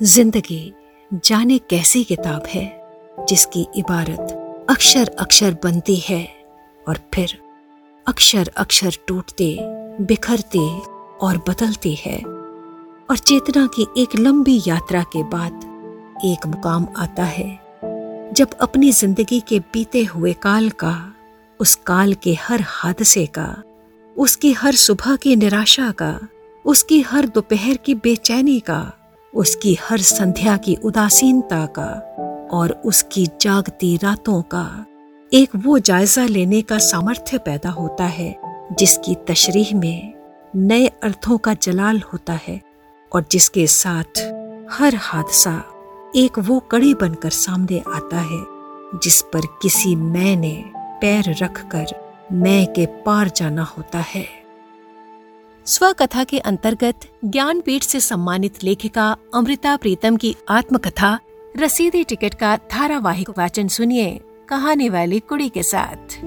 ज़िंदगी जाने कैसी किताब है, जिसकी इबारत अक्षर अक्षर बनती है और फिर अक्षर अक्षर टूटते, बिखरते और बदलती है। और चेतना की एक लंबी यात्रा के बाद एक मुकाम आता है, जब अपनी ज़िंदगी के बीते हुए काल का, उस काल के हर हादसे का, उसकी हर सुबह की निराशा का, उसकी हर दोपहर की बेचैनी का उसकी हर संध्या की उदासीनता का और उसकी जागती रातों का एक वो जायजा लेने का सामर्थ्य पैदा होता है, जिसकी तशरीह में नए अर्थों का जलाल होता है और जिसके साथ हर हादसा एक वो कड़ी बनकर सामने आता है, जिस पर किसी मैं ने पैर रखकर मैं के पार जाना होता है। स्वकथा के अंतर्गत ज्ञानपीठ से सम्मानित लेखिका अमृता प्रीतम की आत्मकथा रसीदी टिकट का धारावाहिक वाचन सुनिए कहानी वाली कुड़ी के साथ।